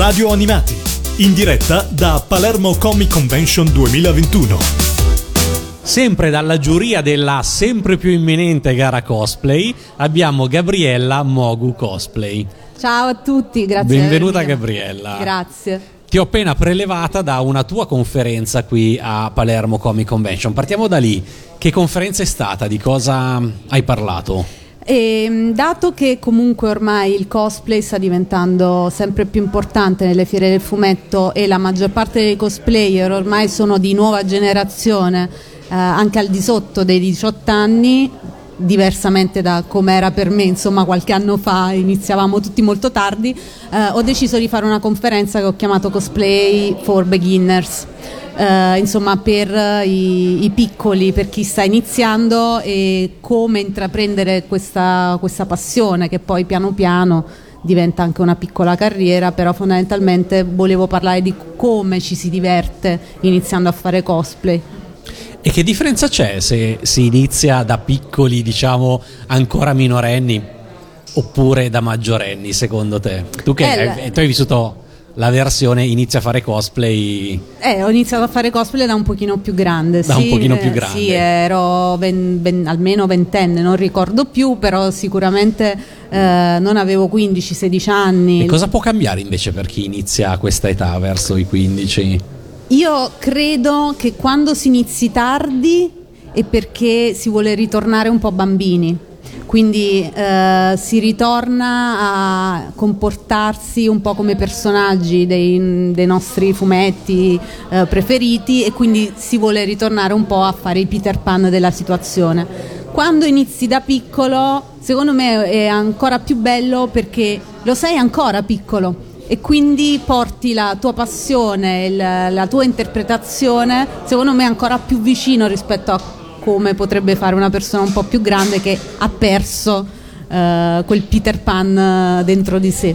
Radio Animati, in diretta da Palermo Comic Convention 2021. Sempre dalla giuria della sempre più imminente gara cosplay abbiamo Gabriella Mogu Cosplay. Ciao a tutti, grazie. Benvenuta Gabriella. Grazie. Ti ho appena prelevata da una tua conferenza qui a Palermo Comic Convention. Partiamo da lì. Che conferenza è stata? Di cosa hai parlato? E, ehm, dato che comunque ormai il cosplay sta diventando sempre più importante nelle fiere del fumetto e la maggior parte dei cosplayer ormai sono di nuova generazione, eh, anche al di sotto dei 18 anni, diversamente da come era per me, insomma qualche anno fa iniziavamo tutti molto tardi, eh, ho deciso di fare una conferenza che ho chiamato Cosplay for Beginners eh, insomma per i, i, piccoli, per chi sta iniziando e come intraprendere questa, questa passione che poi piano piano diventa anche una piccola carriera, però fondamentalmente volevo parlare di come ci si diverte iniziando a fare cosplay. E che differenza c'è se si inizia da piccoli, diciamo, ancora minorenni, oppure da maggiorenni, secondo te? Tu che eh, hai, tu hai vissuto la versione inizia a fare cosplay. Eh, ho iniziato a fare cosplay da un pochino più grande. Da sì, un pochino più grande. Sì, ero ben, ben, almeno ventenne, non ricordo più, però sicuramente eh, non avevo 15-16 anni. E cosa può cambiare invece per chi inizia a questa età, verso i 15? Io credo che quando si inizi tardi è perché si vuole ritornare un po' bambini quindi eh, si ritorna a comportarsi un po' come personaggi dei, dei nostri fumetti eh, preferiti e quindi si vuole ritornare un po' a fare i Peter Pan della situazione. Quando inizi da piccolo, secondo me è ancora più bello perché lo sei ancora piccolo e quindi porti la tua passione, il, la tua interpretazione, secondo me ancora più vicino rispetto a come potrebbe fare una persona un po' più grande che ha perso uh, quel Peter Pan eh, dentro di sé.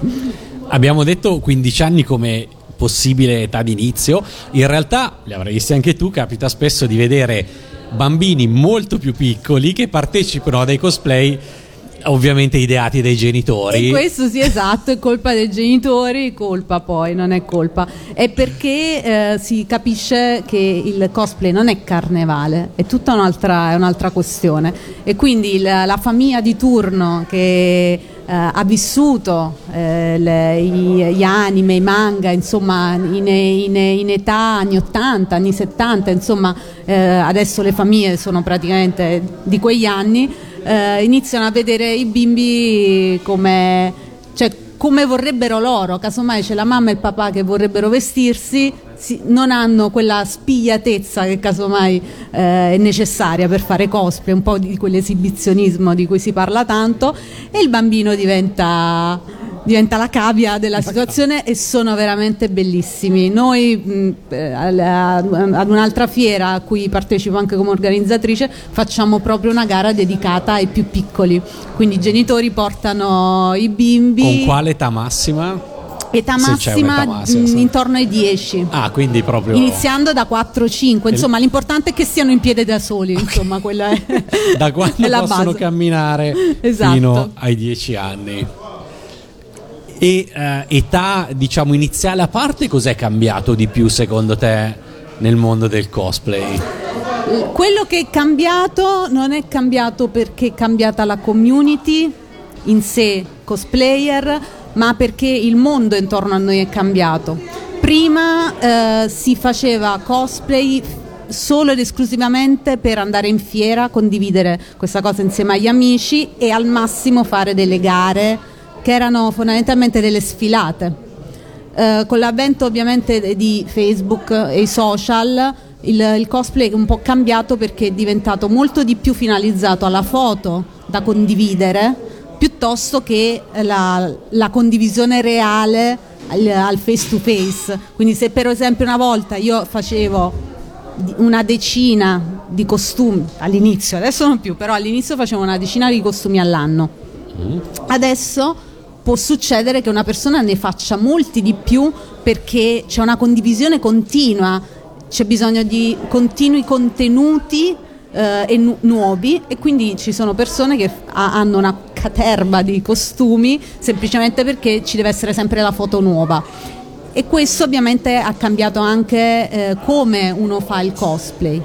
Abbiamo detto 15 anni come possibile età d'inizio, in realtà, li avrai visti anche tu, capita spesso di vedere bambini molto più piccoli che partecipano a dei cosplay ovviamente ideati dai genitori. E questo sì, esatto, è colpa dei genitori, colpa poi, non è colpa. È perché eh, si capisce che il cosplay non è carnevale, è tutta un'altra, è un'altra questione. E quindi la, la famiglia di turno che Uh, ha vissuto uh, le, i, gli anime, i manga, insomma, in, in, in, età anni 80, anni 70, insomma, uh, adesso le famiglie sono praticamente di quegli anni eh, iniziano a vedere i bimbi come, cioè, come vorrebbero loro, casomai c'è la mamma e il papà che vorrebbero vestirsi, si, non hanno quella spigliatezza che casomai eh, è necessaria per fare cosplay, un po' di quell'esibizionismo di cui si parla tanto e il bambino diventa diventa la cavia della situazione e sono veramente bellissimi. Noi mh, eh, ad un'altra fiera a cui partecipo anche come organizzatrice facciamo proprio una gara dedicata ai più piccoli, quindi i genitori portano i bimbi. Con quale età massima? Età massima, massima sì. intorno ai 10. Ah, quindi proprio. Iniziando da 4-5. Insomma, l'importante è che stiano in piedi da soli. Insomma, quella è. da quando è possono base. camminare esatto. fino ai 10 anni e eh, età diciamo iniziale a parte cos'è cambiato di più secondo te nel mondo del cosplay? Quello che è cambiato non è cambiato perché è cambiata la community in sé cosplayer, ma perché il mondo intorno a noi è cambiato. Prima eh, si faceva cosplay solo ed esclusivamente per andare in fiera, condividere questa cosa insieme agli amici e al massimo fare delle gare che erano fondamentalmente delle sfilate. Eh, con l'avvento ovviamente di Facebook e i social, il, il, cosplay è un po' cambiato perché è diventato molto di più finalizzato alla foto da condividere piuttosto che la, la condivisione reale al, al face to face. Quindi se per esempio una volta io facevo una decina di costumi all'inizio, adesso non più, però all'inizio facevo una decina di costumi all'anno. Mm. Adesso può succedere che una persona ne faccia molti di più perché c'è una condivisione continua, c'è bisogno di continui contenuti eh, e nu- nuovi e quindi ci sono persone che ha- hanno una caterba di costumi semplicemente perché ci deve essere sempre la foto nuova. e questo ovviamente ha cambiato anche eh, come uno fa il cosplay.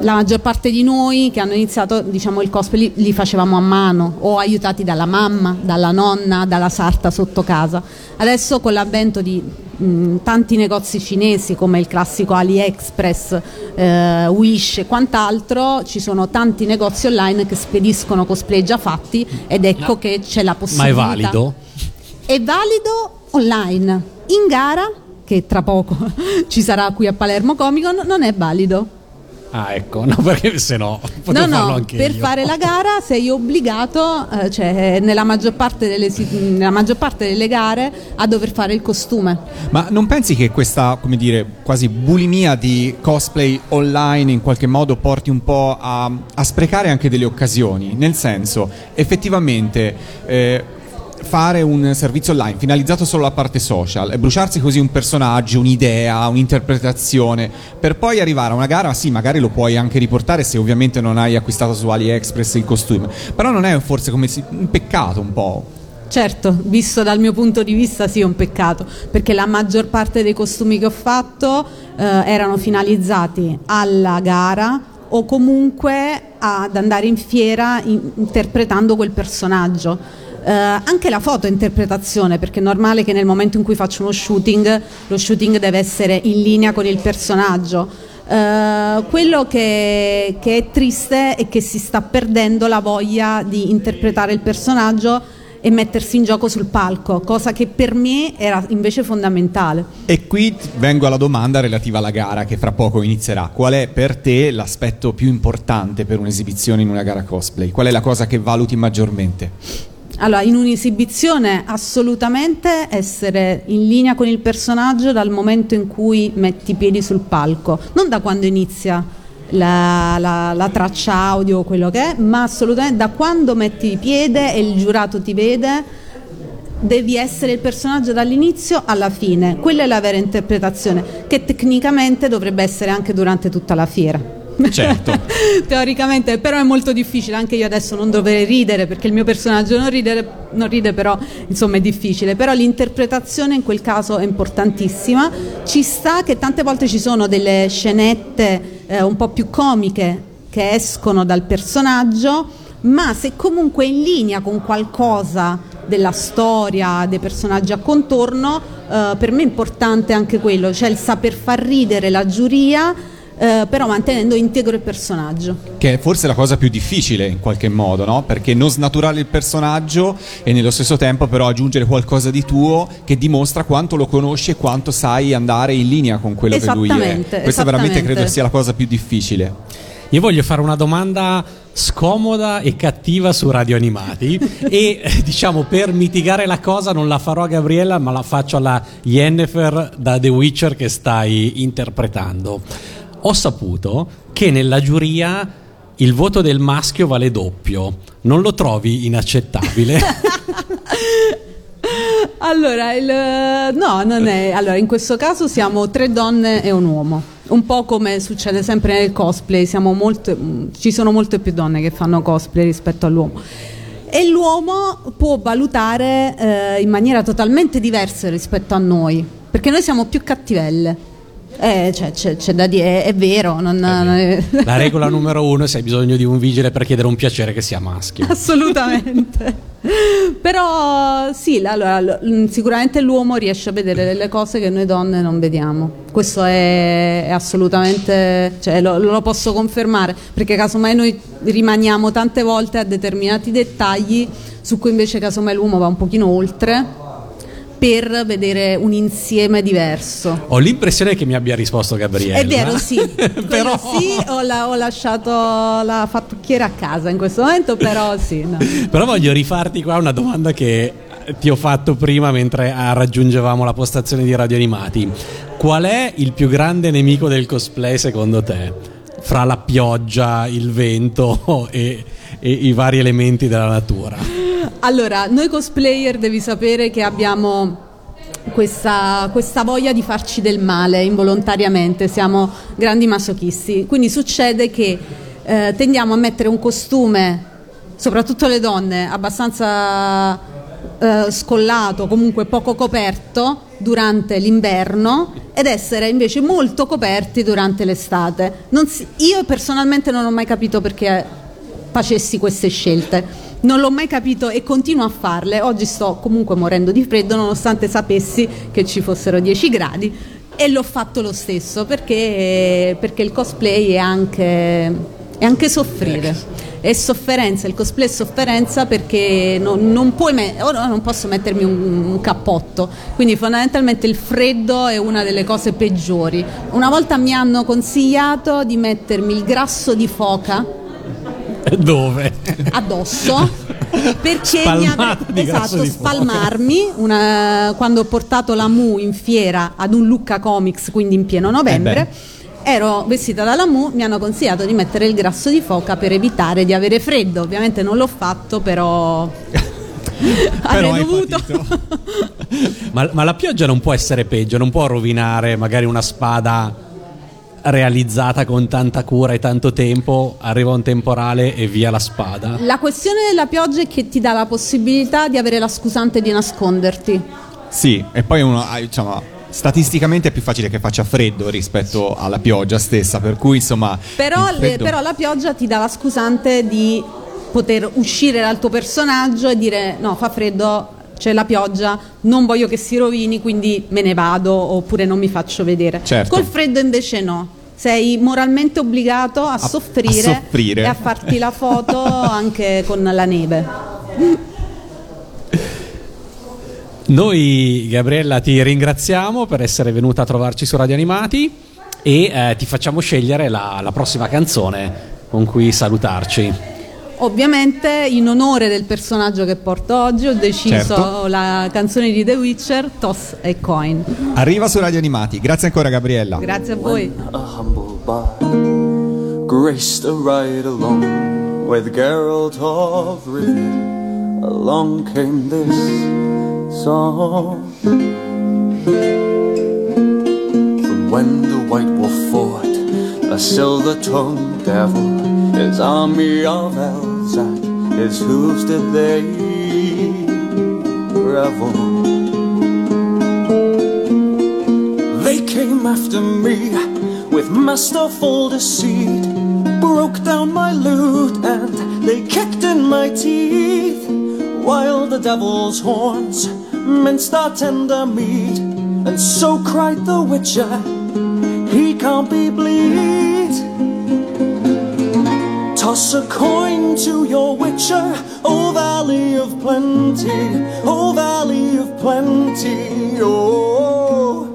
La maggior parte di noi che hanno iniziato diciamo, il cosplay li, li, facevamo a mano o aiutati dalla mamma, dalla nonna, dalla sarta sotto casa. Adesso con l'avvento di mh, tanti negozi cinesi come il classico AliExpress, eh, Wish e quant'altro, ci sono tanti negozi online che spediscono cosplay già fatti ed ecco che c'è la possibilità. Ma è valido? È valido online. In gara, che tra poco ci sarà qui a Palermo Comic Con, non è valido. Ah, ecco, no, perché se no no, no, per io. fare la gara sei obbligato, eh, cioè nella maggior, delle, nella maggior, parte delle, gare, a dover fare il costume. Ma non pensi che questa, come dire, quasi bulimia di cosplay online in qualche modo porti un po' a, a sprecare anche delle occasioni? Nel senso, effettivamente. Eh, fare un servizio online finalizzato solo alla parte social e bruciarsi così un personaggio, un'idea, un'interpretazione, per poi arrivare a una gara, sì, magari lo puoi anche riportare se ovviamente non hai acquistato su AliExpress il costume, però non è forse come si, un peccato un po'. Certo, visto dal mio punto di vista sì è un peccato, perché la maggior parte dei costumi che ho fatto eh, erano finalizzati alla gara o comunque ad andare in fiera in, interpretando quel personaggio eh, anche la fotointerpretazione, perché è normale che nel momento in cui faccio uno shooting, lo shooting deve essere in linea con il personaggio. Uh, quello che, che, è triste è che si sta perdendo la voglia di interpretare il personaggio e mettersi in gioco sul palco, cosa che per me era invece fondamentale. E qui vengo alla domanda relativa alla gara che fra poco inizierà. Qual è per te l'aspetto più importante per un'esibizione in una gara cosplay? Qual è la cosa che valuti maggiormente? Allora, in un'esibizione assolutamente essere in linea con il personaggio dal momento in cui metti i piedi sul palco, non da quando inizia la, la, la traccia audio o quello che è, ma assolutamente da quando metti i piede e il giurato ti vede devi essere il personaggio dall'inizio alla fine. Quella è la vera interpretazione, che tecnicamente dovrebbe essere anche durante tutta la fiera. Certo. Teoricamente, però è molto difficile, anche io adesso non dovrei ridere perché il mio personaggio non, ridere, non ride, però insomma è difficile. Però l'interpretazione in quel caso è importantissima. Ci sta che tante volte ci sono delle scenette eh, un po' più comiche che escono dal personaggio, ma se comunque è in linea con qualcosa della storia, dei personaggi a contorno, eh, per me è importante anche quello, cioè il saper far ridere la giuria eh, però mantenendo integro il personaggio. Che è forse la cosa più difficile in qualche modo, no? Perché non snaturare il personaggio e nello stesso tempo però aggiungere qualcosa di tuo che dimostra quanto lo conosci e quanto sai andare in linea con quello che lui è. Questa veramente credo sia la cosa più difficile. Io voglio fare una domanda scomoda e cattiva su Radio Animati e diciamo per mitigare la cosa non la farò a Gabriella ma la faccio alla Yennefer da The Witcher che stai interpretando ho saputo che nella giuria il voto del maschio vale doppio. Non lo trovi inaccettabile? allora, il, no, non è. Allora, in questo caso siamo tre donne e un uomo. Un po' come succede sempre nel cosplay, molte, ci sono molte più donne che fanno cosplay rispetto all'uomo. E l'uomo può valutare eh, in maniera totalmente diversa rispetto a noi, perché noi siamo più cattivelle. Eh, cioè, c'è, c'è, da dire, è, è vero. Non, non è... La regola numero uno è se hai bisogno di un vigile per chiedere un piacere che sia maschio. Assolutamente. Però sì, allora, sicuramente l'uomo riesce a vedere delle cose che noi donne non vediamo. Questo è, è assolutamente, cioè, lo, lo, posso confermare, perché casomai noi rimaniamo tante volte a determinati dettagli su cui invece casomai l'uomo va un pochino oltre per vedere un insieme diverso. Ho l'impressione che mi abbia risposto Gabriele. È vero, sì. però sì, ho, la, ho, lasciato la fattucchiera a casa in questo momento, però sì. No. però voglio rifarti qua una domanda che ti ho fatto prima mentre raggiungevamo la postazione di Radio Animati. Qual è il più grande nemico del cosplay secondo te? Fra la pioggia, il vento e, e i vari elementi della natura. Allora, noi cosplayer devi sapere che abbiamo questa, questa, voglia di farci del male involontariamente, siamo grandi masochisti. Quindi succede che eh, tendiamo a mettere un costume, soprattutto le donne, abbastanza eh, scollato, comunque poco coperto durante l'inverno ed essere invece molto coperti durante l'estate. Si- io personalmente non ho mai capito perché facessi queste scelte. Non l'ho mai capito e continuo a farle. Oggi sto comunque morendo di freddo nonostante sapessi che ci fossero 10 gradi e l'ho fatto lo stesso perché, perché il cosplay è anche, è anche soffrire. È sofferenza, il cosplay è sofferenza perché non, non puoi me- non posso mettermi un, un cappotto, quindi fondamentalmente il freddo è una delle cose peggiori. Una volta mi hanno consigliato di mettermi il grasso di foca Dove? addosso perché mi Spalmata di grasso esatto, spalmarmi una- quando ho portato la Mu in fiera ad un Lucca Comics, quindi in pieno novembre. Ero vestita dalla Mu, mi hanno consigliato di mettere il grasso di foca per evitare di avere freddo. Ovviamente non l'ho fatto, però avrei hai dovuto. Ma, ma la pioggia non può essere peggio, non può rovinare magari una spada realizzata con tanta cura e tanto tempo, arriva un temporale e via la spada. La questione della pioggia è che ti dà la possibilità di avere la scusante di nasconderti. Sì, e poi uno, diciamo, statisticamente è più facile che faccia freddo rispetto alla pioggia stessa, per cui insomma... Però, freddo- però la pioggia ti dà la scusante di poter uscire dal tuo personaggio e dire no, fa freddo, c'è la pioggia, non voglio che si rovini, quindi me ne vado oppure non mi faccio vedere. Certo. Col freddo invece no. Sei moralmente obbligato a, soffrire, a soffrire. e a farti la foto anche con la neve. Noi, Gabriella, ti ringraziamo per essere venuta a trovarci su Radio Animati e eh, ti facciamo scegliere la, la prossima canzone con cui salutarci. Ovviamente in onore del personaggio che porto oggi ho deciso Certo. la canzone di The Witcher, Toss e Coin. Arriva su Radio Animati, grazie ancora Gabriella. Grazie a voi. graced a ride along with Geralt of Rivia. Along came this song. From when the White Wolf fought a silver-tongued devil, army of elves at his hooves did they revel. They came after me with masterful deceit, broke down my loot and they kicked in my teeth, while the devil's horns minced our tender meat, and so cried the witcher, he can't be bleed. Toss a coin to your witcher, O Valley of Plenty, O Valley of Plenty, oh.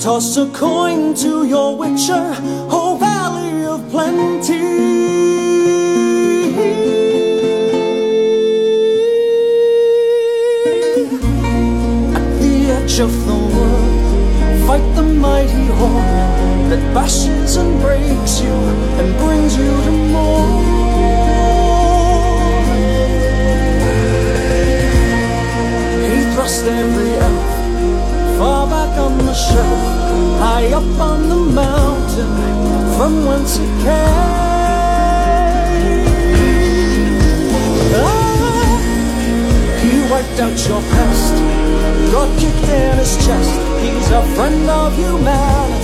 Toss a coin to your witcher, O Valley of Plenty. At the edge of the world, fight the mighty horde that bashes and whence it came. Ah, he wiped out your past, got kicked in his chest. He's a friend of humanity,